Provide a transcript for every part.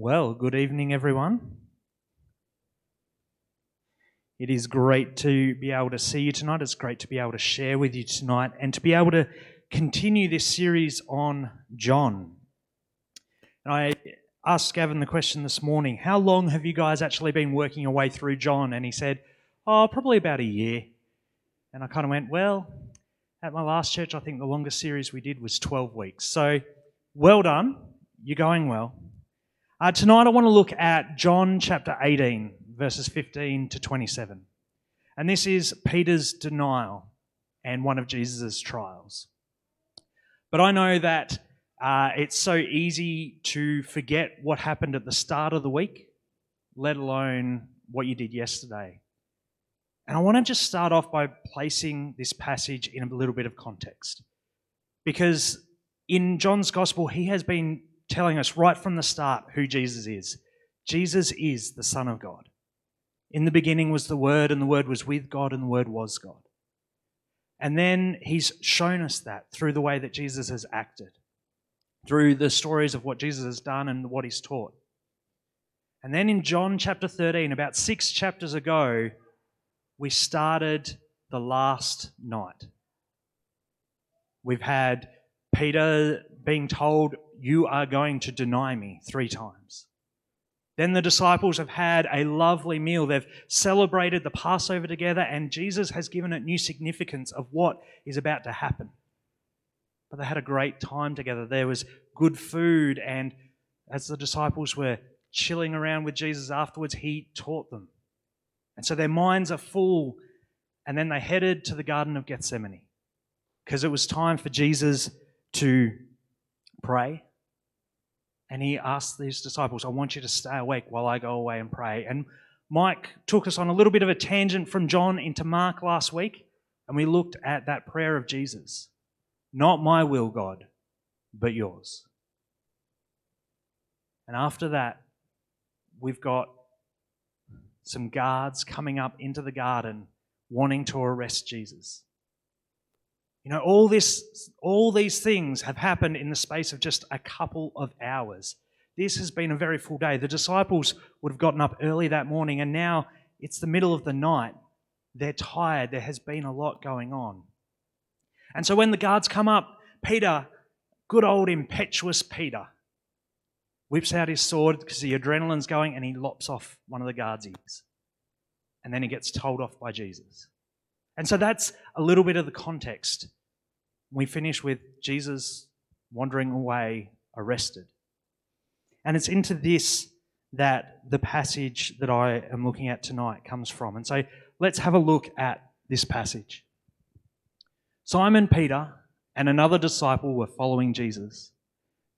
Well, good evening, everyone. It is great to be able to see you tonight. It's great to be able to share with you tonight and to be able to continue this series on John. And I asked Gavin the question this morning how long have you guys actually been working your way through John? And he said, Oh, probably about a year. And I kind of went, Well, at my last church, I think the longest series we did was 12 weeks. So well done. You're going well. Uh, tonight, I want to look at John chapter 18, verses 15 to 27. And this is Peter's denial and one of Jesus' trials. But I know that uh, it's so easy to forget what happened at the start of the week, let alone what you did yesterday. And I want to just start off by placing this passage in a little bit of context. Because in John's gospel, he has been telling us right from the start who Jesus is. Jesus is the Son of God. In the beginning was the Word, and the Word was with God, and the Word was God. And then he's shown us that through the way that Jesus has acted, through the stories of what Jesus has done and what he's taught. And then in John chapter 13, about six chapters ago, we started the last night. We've had Peter being told, You are going to deny me three times. Then the disciples have had a lovely meal. They've celebrated the Passover together, and Jesus has given it new significance of what is about to happen. But they had a great time together. There was good food, and as the disciples were chilling around with Jesus afterwards, he taught them. And so their minds are full, and then they headed to the Garden of Gethsemane because it was time for Jesus to pray. And he asked these disciples, I want you to stay awake while I go away and pray. And Mike took us on a little bit of a tangent from John into Mark last week, and we looked at that prayer of Jesus Not my will, God, but yours. And after that, we've got some guards coming up into the garden wanting to arrest Jesus. You know, all this, all these things have happened in the space of just a couple of hours. This has been a very full day. The disciples would have gotten up early that morning, and now it's the middle of the night. They're tired. There has been a lot going on. And so when the guards come up, Peter, good old impetuous Peter, whips out his sword because the adrenaline's going and he lops off one of the guards' ears. And then he gets told off by Jesus. And so that's a little bit of the context. We finish with Jesus wandering away, arrested. And it's into this that the passage that I am looking at tonight comes from. And so let's have a look at this passage. Simon Peter and another disciple were following Jesus.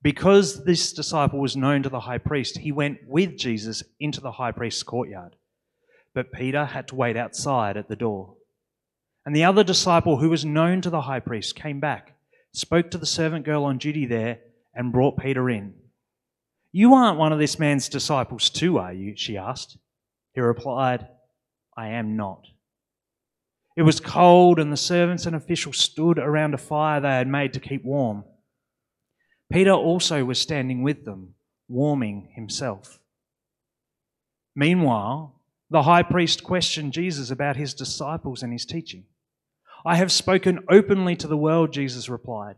Because this disciple was known to the high priest, he went with Jesus into the high priest's courtyard. But Peter had to wait outside at the door. And the other disciple who was known to the high priest came back, spoke to the servant girl on duty there, and brought Peter in. You aren't one of this man's disciples too, are you? she asked. He replied, I am not. It was cold, and the servants and officials stood around a fire they had made to keep warm. Peter also was standing with them, warming himself. Meanwhile, the high priest questioned Jesus about his disciples and his teaching. I have spoken openly to the world, Jesus replied.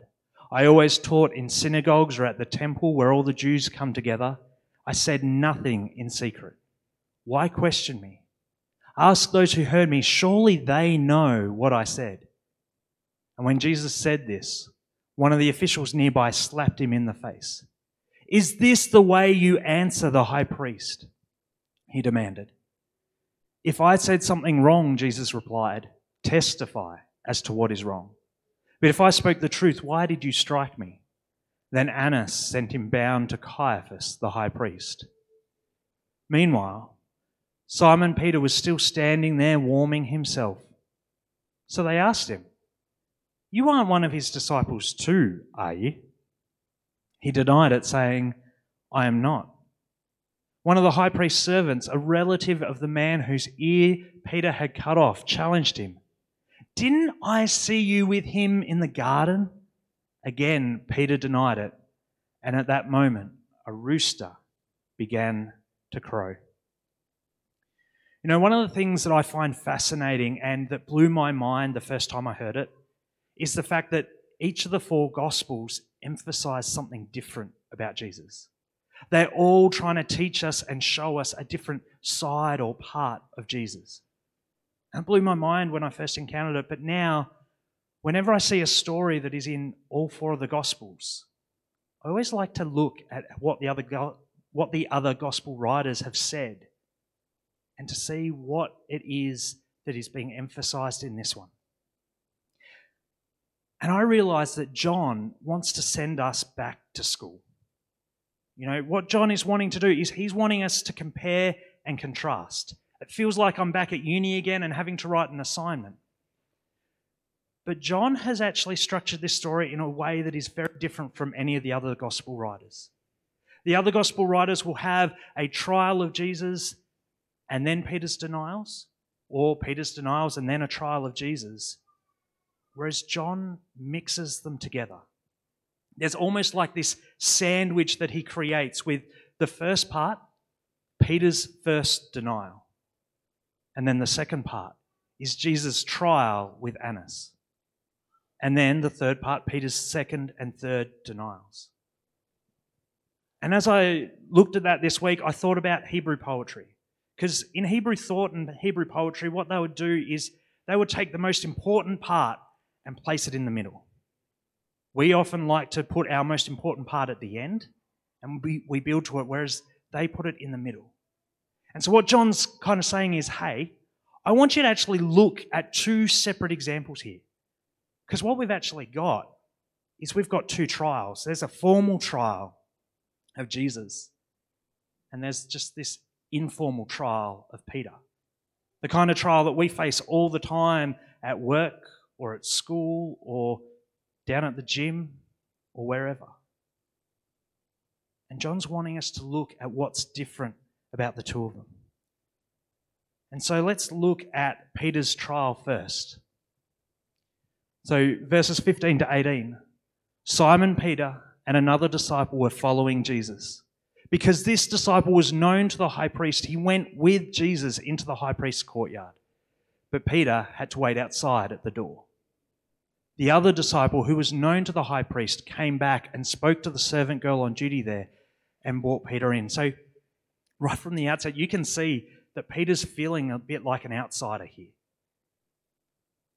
I always taught in synagogues or at the temple where all the Jews come together. I said nothing in secret. Why question me? Ask those who heard me. Surely they know what I said. And when Jesus said this, one of the officials nearby slapped him in the face. Is this the way you answer the high priest? He demanded. If I said something wrong, Jesus replied, testify as to what is wrong. But if I spoke the truth, why did you strike me? Then Annas sent him bound to Caiaphas, the high priest. Meanwhile, Simon Peter was still standing there warming himself. So they asked him, You aren't one of his disciples too, are you? He denied it, saying, I am not. One of the high priest's servants, a relative of the man whose ear Peter had cut off, challenged him. Didn't I see you with him in the garden? Again, Peter denied it. And at that moment, a rooster began to crow. You know, one of the things that I find fascinating and that blew my mind the first time I heard it is the fact that each of the four Gospels emphasize something different about Jesus. They're all trying to teach us and show us a different side or part of Jesus. And it blew my mind when I first encountered it, but now, whenever I see a story that is in all four of the Gospels, I always like to look at what the other, what the other Gospel writers have said and to see what it is that is being emphasized in this one. And I realize that John wants to send us back to school. You know, what John is wanting to do is he's wanting us to compare and contrast. It feels like I'm back at uni again and having to write an assignment. But John has actually structured this story in a way that is very different from any of the other gospel writers. The other gospel writers will have a trial of Jesus and then Peter's denials, or Peter's denials and then a trial of Jesus, whereas John mixes them together. There's almost like this sandwich that he creates with the first part, Peter's first denial. And then the second part is Jesus' trial with Annas. And then the third part, Peter's second and third denials. And as I looked at that this week, I thought about Hebrew poetry. Because in Hebrew thought and Hebrew poetry, what they would do is they would take the most important part and place it in the middle. We often like to put our most important part at the end and we, we build to it, whereas they put it in the middle. And so, what John's kind of saying is hey, I want you to actually look at two separate examples here. Because what we've actually got is we've got two trials. There's a formal trial of Jesus, and there's just this informal trial of Peter. The kind of trial that we face all the time at work or at school or down at the gym or wherever. And John's wanting us to look at what's different about the two of them. And so let's look at Peter's trial first. So, verses 15 to 18 Simon Peter and another disciple were following Jesus. Because this disciple was known to the high priest, he went with Jesus into the high priest's courtyard. But Peter had to wait outside at the door. The other disciple, who was known to the high priest, came back and spoke to the servant girl on duty there and brought Peter in. So, right from the outset, you can see that Peter's feeling a bit like an outsider here.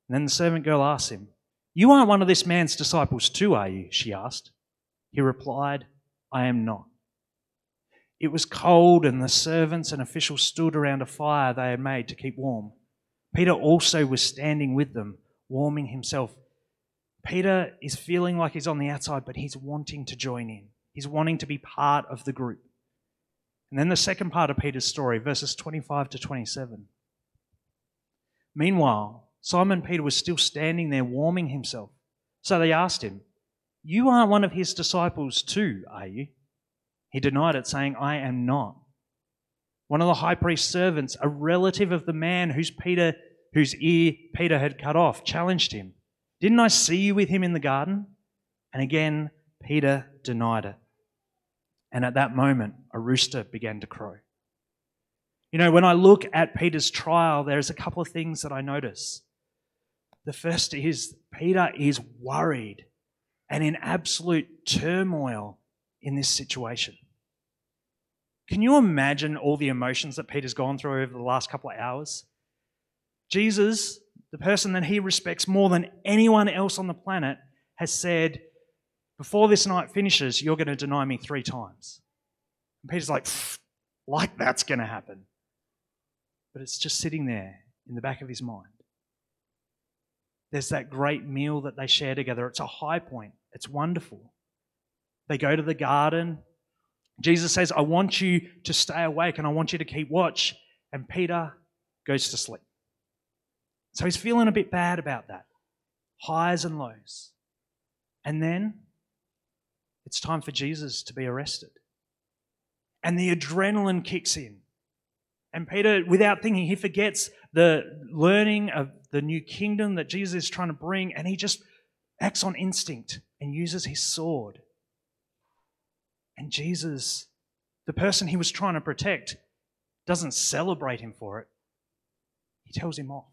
And then the servant girl asked him, You aren't one of this man's disciples, too, are you? She asked. He replied, I am not. It was cold, and the servants and officials stood around a fire they had made to keep warm. Peter also was standing with them, warming himself. Peter is feeling like he's on the outside, but he's wanting to join in. He's wanting to be part of the group. And then the second part of Peter's story, verses 25 to 27. Meanwhile, Simon Peter was still standing there warming himself. So they asked him, You aren't one of his disciples too, are you? He denied it, saying, I am not. One of the high priest's servants, a relative of the man whose Peter whose ear Peter had cut off, challenged him. Didn't I see you with him in the garden? And again, Peter denied it. And at that moment, a rooster began to crow. You know, when I look at Peter's trial, there's a couple of things that I notice. The first is Peter is worried and in absolute turmoil in this situation. Can you imagine all the emotions that Peter's gone through over the last couple of hours? Jesus, the person that he respects more than anyone else on the planet, has said, Before this night finishes, you're going to deny me three times. And Peter's like, like that's going to happen. But it's just sitting there in the back of his mind. There's that great meal that they share together. It's a high point, it's wonderful. They go to the garden, Jesus says, I want you to stay awake and I want you to keep watch. And Peter goes to sleep. So he's feeling a bit bad about that. Highs and lows. And then it's time for Jesus to be arrested. And the adrenaline kicks in. And Peter, without thinking, he forgets the learning of the new kingdom that Jesus is trying to bring, and he just acts on instinct and uses his sword and Jesus the person he was trying to protect, doesn't celebrate him for it, he tells him off.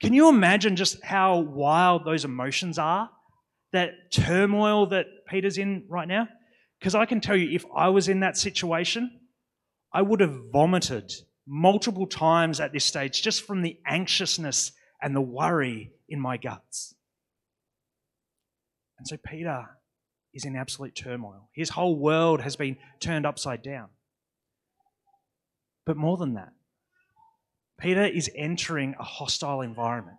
Can you imagine just how wild those emotions are? That turmoil that Peter's in right now? Because I can tell you, if I was in that situation, I would have vomited multiple times at this stage just from the anxiousness and the worry in my guts. And so Peter is in absolute turmoil. His whole world has been turned upside down. But more than that, Peter is entering a hostile environment.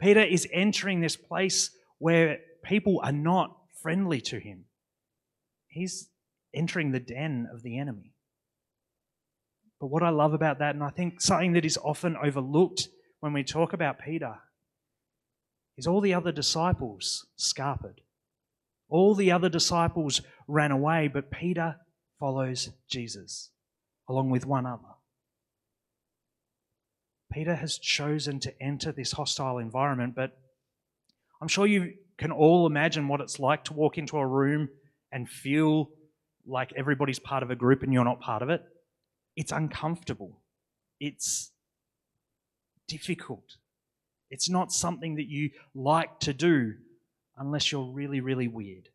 Peter is entering this place where people are not friendly to him. He's entering the den of the enemy. But what I love about that, and I think something that is often overlooked when we talk about Peter, is all the other disciples scarpered. All the other disciples ran away, but Peter follows Jesus along with one other. Peter has chosen to enter this hostile environment, but I'm sure you can all imagine what it's like to walk into a room and feel like everybody's part of a group and you're not part of it. It's uncomfortable. It's difficult. It's not something that you like to do unless you're really, really weird.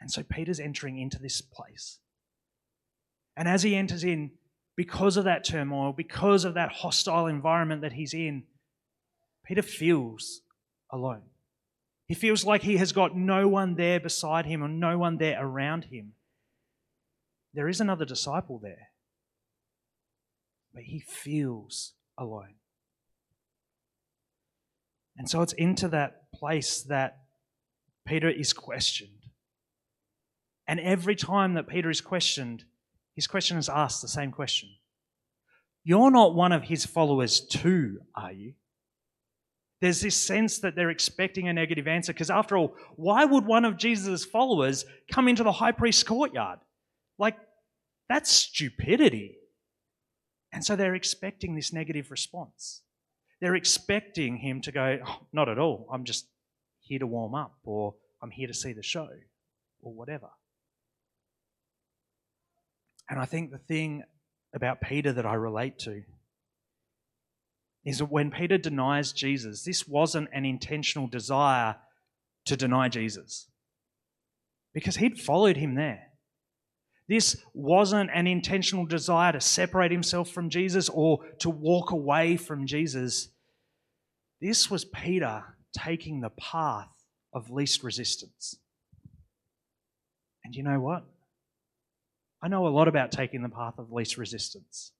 And so Peter's entering into this place. And as he enters in, because of that turmoil, because of that hostile environment that he's in, Peter feels alone. He feels like he has got no one there beside him or no one there around him. There is another disciple there, but he feels alone. And so it's into that place that Peter is questioned. And every time that Peter is questioned, his question is asked the same question You're not one of his followers, too, are you? There's this sense that they're expecting a negative answer because, after all, why would one of Jesus' followers come into the high priest's courtyard? Like, that's stupidity. And so they're expecting this negative response. They're expecting him to go, oh, Not at all. I'm just here to warm up, or I'm here to see the show, or whatever. And I think the thing about Peter that I relate to is that when Peter denies Jesus, this wasn't an intentional desire to deny Jesus because he'd followed him there. This wasn't an intentional desire to separate himself from Jesus or to walk away from Jesus. This was Peter taking the path of least resistance. And you know what? I know a lot about taking the path of least resistance.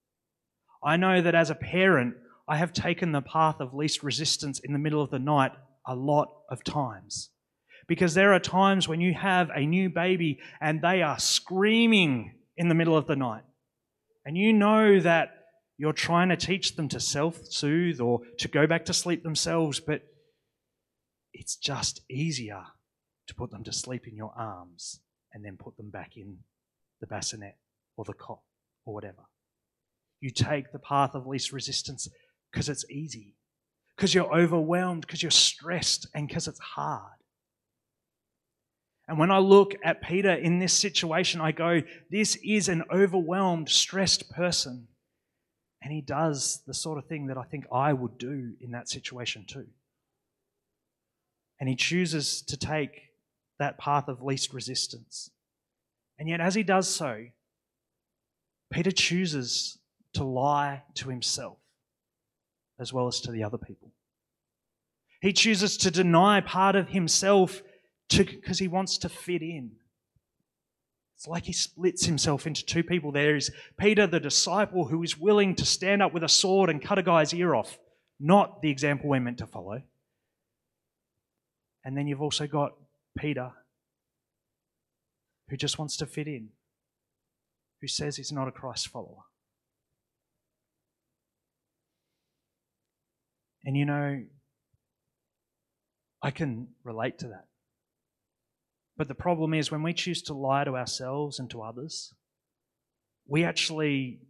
I know that as a parent, I have taken the path of least resistance in the middle of the night a lot of times. Because there are times when you have a new baby and they are screaming in the middle of the night. And you know that you're trying to teach them to self soothe or to go back to sleep themselves, but it's just easier to put them to sleep in your arms and then put them back in the bassinet or the cot or whatever. You take the path of least resistance because it's easy, because you're overwhelmed, because you're stressed, and because it's hard. And when I look at Peter in this situation, I go, this is an overwhelmed, stressed person. And he does the sort of thing that I think I would do in that situation too. And he chooses to take that path of least resistance. And yet, as he does so, Peter chooses to lie to himself as well as to the other people. He chooses to deny part of himself because he wants to fit in. It's like he splits himself into two people. There is Peter, the disciple, who is willing to stand up with a sword and cut a guy's ear off, not the example we're meant to follow. And then you've also got Peter, who just wants to fit in, who says he's not a Christ follower. And you know, I can relate to that. But the problem is when we choose to lie to ourselves and to others, we actually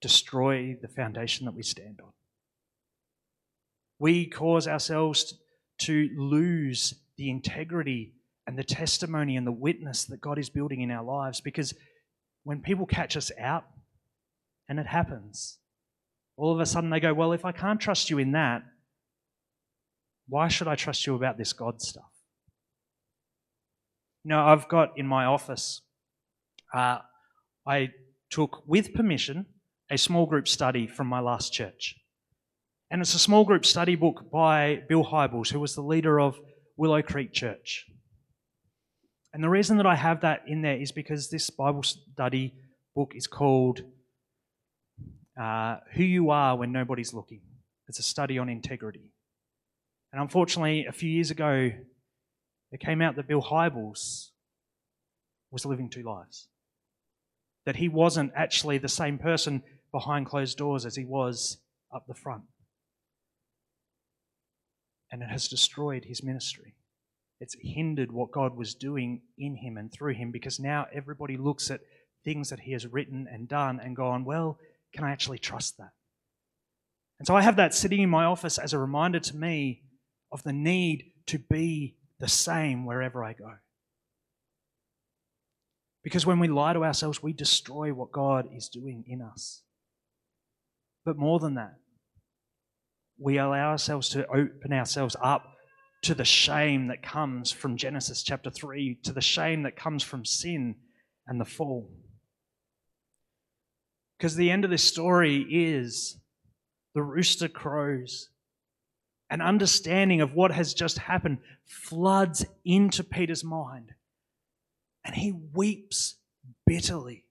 destroy the foundation that we stand on. We cause ourselves to lose the integrity and the testimony and the witness that God is building in our lives because when people catch us out, and it happens, all of a sudden they go, Well, if I can't trust you in that, why should I trust you about this God stuff? You know, I've got in my office, uh, I took, with permission, a small group study from my last church. And it's a small group study book by Bill Hybels, who was the leader of Willow Creek Church. And the reason that I have that in there is because this Bible study book is called uh, Who You Are When Nobody's Looking. It's a study on integrity. And unfortunately, a few years ago, it came out that Bill Hybels was living two lives. That he wasn't actually the same person behind closed doors as he was up the front. And it has destroyed his ministry. It's hindered what God was doing in him and through him because now everybody looks at things that he has written and done and gone, well, can I actually trust that? And so I have that sitting in my office as a reminder to me of the need to be the same wherever I go. Because when we lie to ourselves, we destroy what God is doing in us. But more than that, we allow ourselves to open ourselves up to the shame that comes from Genesis chapter 3, to the shame that comes from sin and the fall. Because the end of this story is the rooster crows. An understanding of what has just happened floods into Peter's mind, and he weeps bitterly.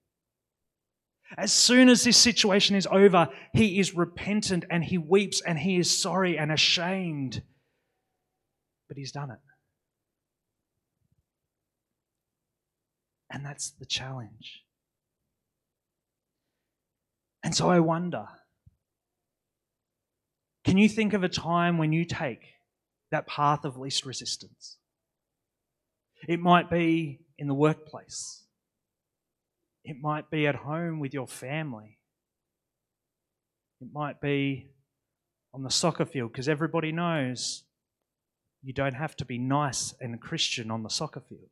As soon as this situation is over, he is repentant and he weeps and he is sorry and ashamed but he's done it. And that's the challenge. And so I wonder can you think of a time when you take that path of least resistance? It might be in the workplace, it might be at home with your family, it might be on the soccer field because everybody knows you don't have to be nice and Christian on the soccer field.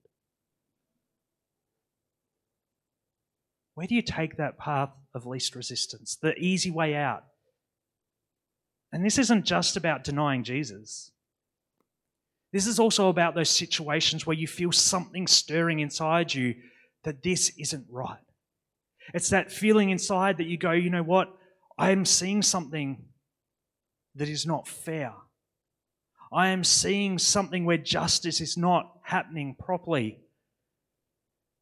Where do you take that path of least resistance, the easy way out? And this isn't just about denying Jesus. This is also about those situations where you feel something stirring inside you that this isn't right. It's that feeling inside that you go, you know what? I am seeing something that is not fair. I am seeing something where justice is not happening properly,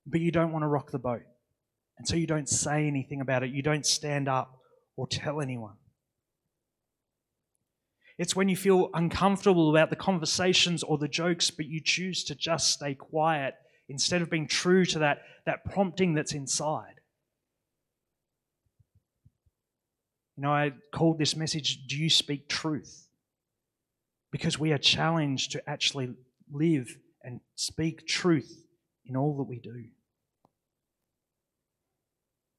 but you don't want to rock the boat. And so you don't say anything about it. You don't stand up or tell anyone. It's when you feel uncomfortable about the conversations or the jokes, but you choose to just stay quiet instead of being true to that, that prompting that's inside. You know, I called this message, Do You Speak Truth? Because we are challenged to actually live and speak truth in all that we do.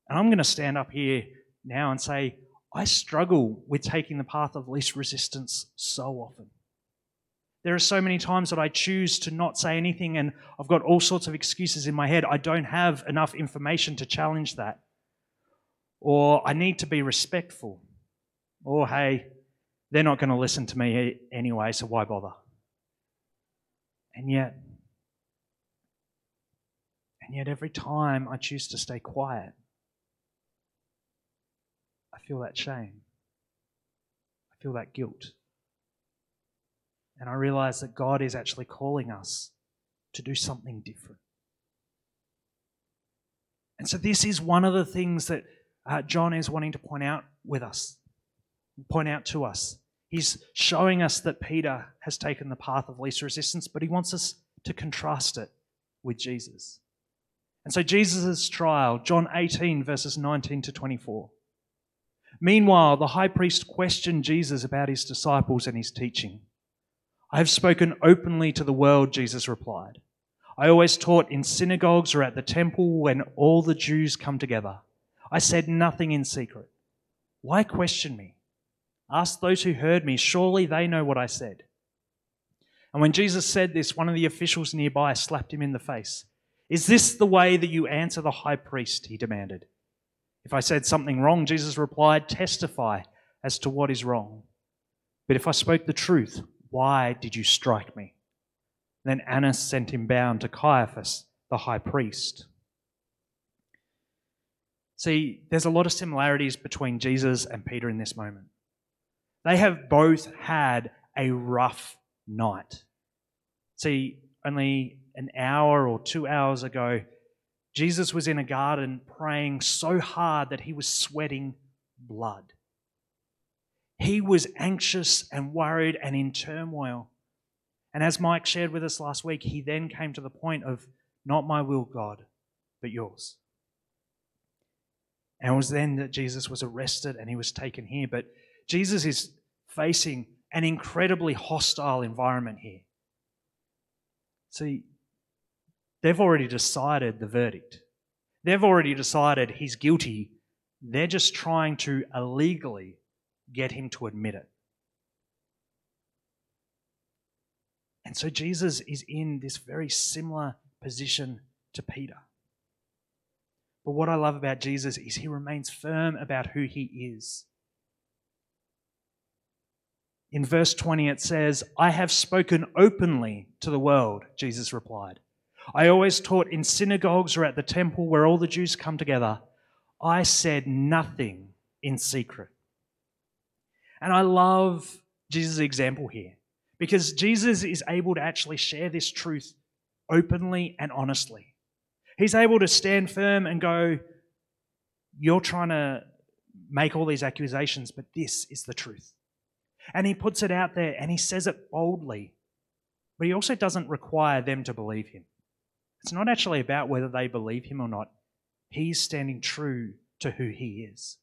And I'm going to stand up here now and say, I struggle with taking the path of least resistance so often. There are so many times that I choose to not say anything, and I've got all sorts of excuses in my head. I don't have enough information to challenge that. Or I need to be respectful. Or, hey, they're not going to listen to me anyway, so why bother? And yet, and yet every time I choose to stay quiet, I feel that shame. I feel that guilt. And I realize that God is actually calling us to do something different. And so, this is one of the things that uh, John is wanting to point out with us, point out to us. He's showing us that Peter has taken the path of least resistance, but he wants us to contrast it with Jesus. And so, Jesus' trial, John 18, verses 19 to 24. Meanwhile, the high priest questioned Jesus about his disciples and his teaching. I have spoken openly to the world, Jesus replied. I always taught in synagogues or at the temple when all the Jews come together. I said nothing in secret. Why question me? Ask those who heard me, surely they know what I said. And when Jesus said this, one of the officials nearby slapped him in the face. Is this the way that you answer the high priest? He demanded. If I said something wrong, Jesus replied, Testify as to what is wrong. But if I spoke the truth, why did you strike me? Then Annas sent him bound to Caiaphas, the high priest. See, there's a lot of similarities between Jesus and Peter in this moment. They have both had a rough night. See, only an hour or two hours ago, Jesus was in a garden praying so hard that he was sweating blood. He was anxious and worried and in turmoil. And as Mike shared with us last week, he then came to the point of, Not my will, God, but yours. And it was then that Jesus was arrested and he was taken here. But Jesus is facing an incredibly hostile environment here. See, they've already decided the verdict. They've already decided he's guilty. They're just trying to illegally get him to admit it. And so Jesus is in this very similar position to Peter. But what I love about Jesus is he remains firm about who he is. In verse 20, it says, I have spoken openly to the world, Jesus replied. I always taught in synagogues or at the temple where all the Jews come together. I said nothing in secret. And I love Jesus' example here because Jesus is able to actually share this truth openly and honestly. He's able to stand firm and go, You're trying to make all these accusations, but this is the truth. And he puts it out there and he says it boldly. But he also doesn't require them to believe him. It's not actually about whether they believe him or not. He's standing true to who he is.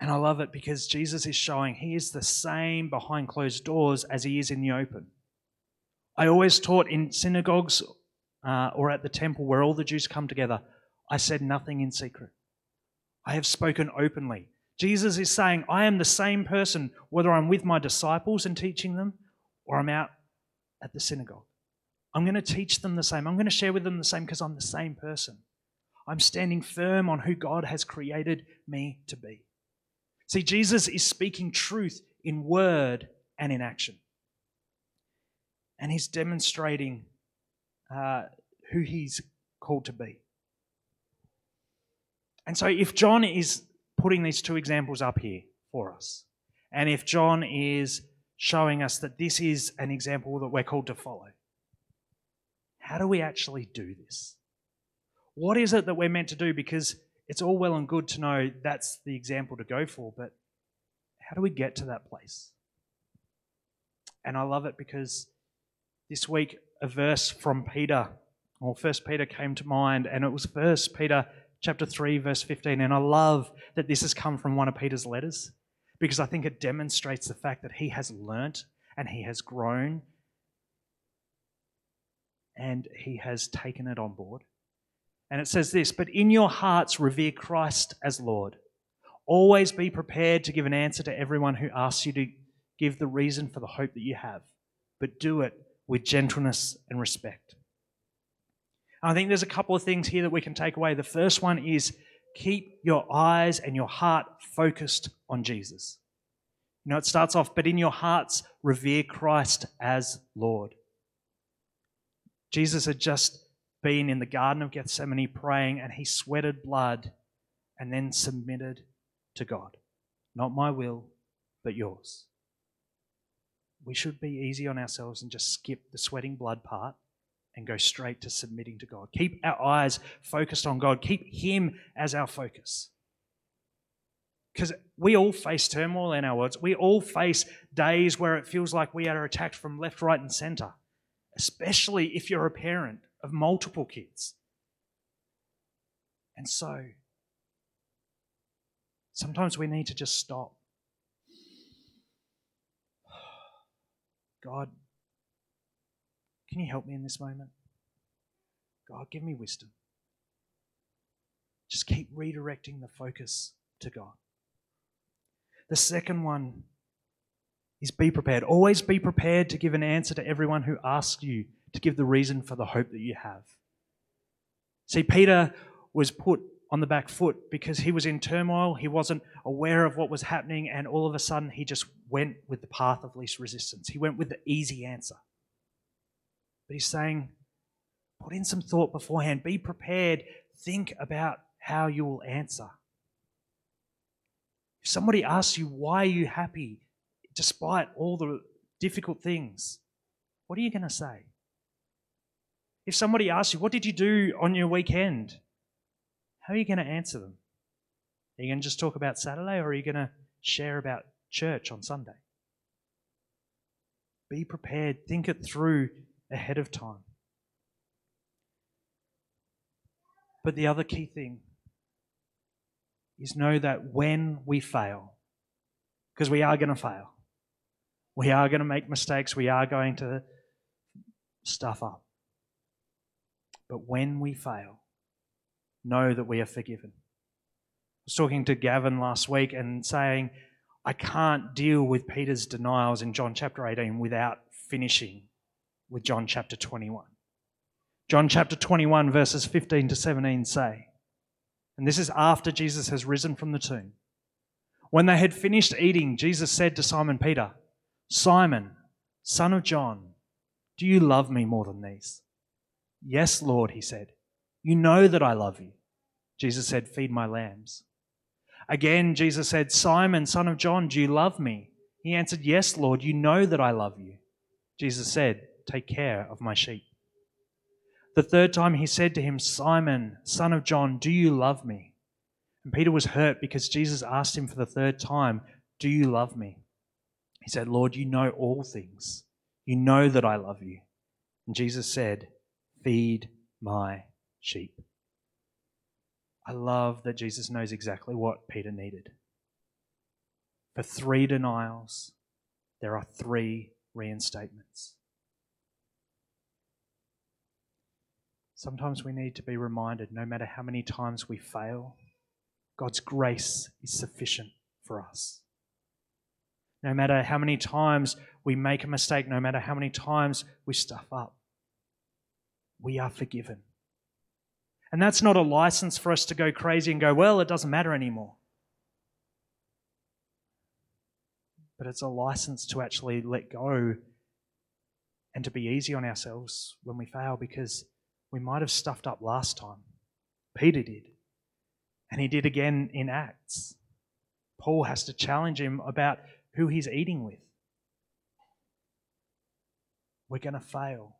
And I love it because Jesus is showing he is the same behind closed doors as he is in the open. I always taught in synagogues uh, or at the temple where all the Jews come together. I said nothing in secret. I have spoken openly. Jesus is saying, I am the same person whether I'm with my disciples and teaching them or I'm out at the synagogue. I'm going to teach them the same. I'm going to share with them the same because I'm the same person. I'm standing firm on who God has created me to be. See, Jesus is speaking truth in word and in action. And he's demonstrating uh, who he's called to be. And so, if John is putting these two examples up here for us, and if John is showing us that this is an example that we're called to follow, how do we actually do this? What is it that we're meant to do? Because it's all well and good to know that's the example to go for, but how do we get to that place? And I love it because this week a verse from Peter or First Peter came to mind, and it was First Peter chapter 3, verse 15. And I love that this has come from one of Peter's letters because I think it demonstrates the fact that he has learnt and he has grown and he has taken it on board. And it says this But in your hearts, revere Christ as Lord. Always be prepared to give an answer to everyone who asks you to give the reason for the hope that you have, but do it with gentleness and respect. I think there's a couple of things here that we can take away. The first one is keep your eyes and your heart focused on Jesus. You know, it starts off, but in your hearts, revere Christ as Lord. Jesus had just been in the Garden of Gethsemane praying, and he sweated blood and then submitted to God. Not my will, but yours. We should be easy on ourselves and just skip the sweating blood part and go straight to submitting to God. Keep our eyes focused on God. Keep Him as our focus. Because we all face turmoil in our worlds. We all face days where it feels like we are attacked from left, right, and center, especially if you're a parent of multiple kids. And so, sometimes we need to just stop. God, can you help me in this moment? God, give me wisdom. Just keep redirecting the focus to God. The second one is be prepared. Always be prepared to give an answer to everyone who asks you to give the reason for the hope that you have. See, Peter was put on the back foot because he was in turmoil, he wasn't aware of what was happening, and all of a sudden he just went with the path of least resistance. He went with the easy answer. But he's saying, put in some thought beforehand, be prepared, think about how you will answer. If somebody asks you, why are you happy despite all the difficult things, what are you going to say? If somebody asks you, what did you do on your weekend? How are you going to answer them? Are you going to just talk about Saturday or are you going to share about church on Sunday? Be prepared, think it through ahead of time. But the other key thing is know that when we fail, because we are going to fail, we are going to make mistakes, we are going to stuff up. But when we fail, know that we are forgiven. I was talking to Gavin last week and saying, I can't deal with Peter's denials in John chapter 18 without finishing with John chapter 21. John chapter 21, verses 15 to 17 say, and this is after Jesus has risen from the tomb. When they had finished eating, Jesus said to Simon Peter, Simon, son of John, do you love me more than these? Yes, Lord, he said. You know that I love you. Jesus said, Feed my lambs. Again, Jesus said, Simon, son of John, do you love me? He answered, Yes, Lord, you know that I love you. Jesus said, Take care of my sheep. The third time he said to him, Simon, son of John, do you love me? And Peter was hurt because Jesus asked him for the third time, Do you love me? He said, Lord, you know all things. You know that I love you. And Jesus said, Feed my sheep. I love that Jesus knows exactly what Peter needed. For three denials, there are three reinstatements. Sometimes we need to be reminded no matter how many times we fail, God's grace is sufficient for us. No matter how many times we make a mistake, no matter how many times we stuff up, we are forgiven. And that's not a license for us to go crazy and go, well, it doesn't matter anymore. But it's a license to actually let go and to be easy on ourselves when we fail because we might have stuffed up last time. Peter did. And he did again in Acts. Paul has to challenge him about who he's eating with. We're going to fail.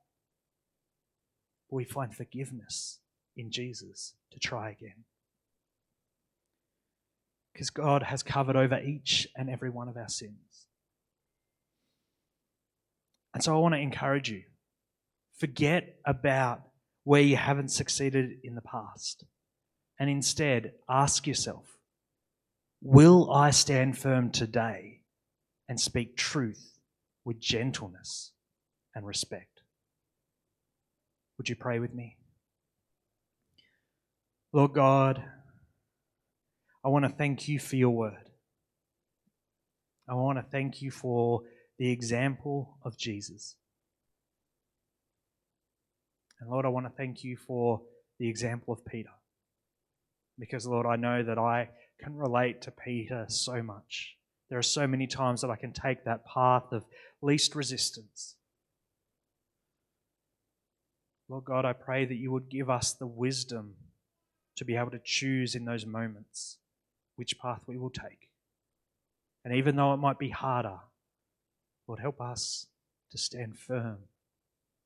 But we find forgiveness in Jesus to try again. Because God has covered over each and every one of our sins. And so I want to encourage you forget about where you haven't succeeded in the past. And instead, ask yourself Will I stand firm today and speak truth with gentleness and respect? Would you pray with me? Lord God, I want to thank you for your word. I want to thank you for the example of Jesus. And Lord, I want to thank you for the example of Peter. Because, Lord, I know that I can relate to Peter so much. There are so many times that I can take that path of least resistance. Lord God, I pray that you would give us the wisdom to be able to choose in those moments which path we will take. And even though it might be harder, Lord, help us to stand firm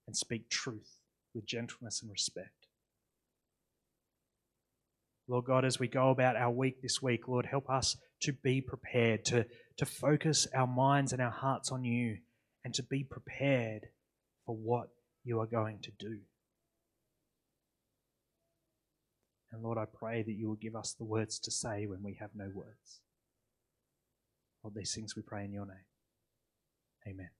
and speak truth with gentleness and respect. Lord God, as we go about our week this week, Lord, help us to be prepared, to, to focus our minds and our hearts on you, and to be prepared for what you are going to do. And Lord, I pray that you will give us the words to say when we have no words. Lord, these things we pray in your name. Amen.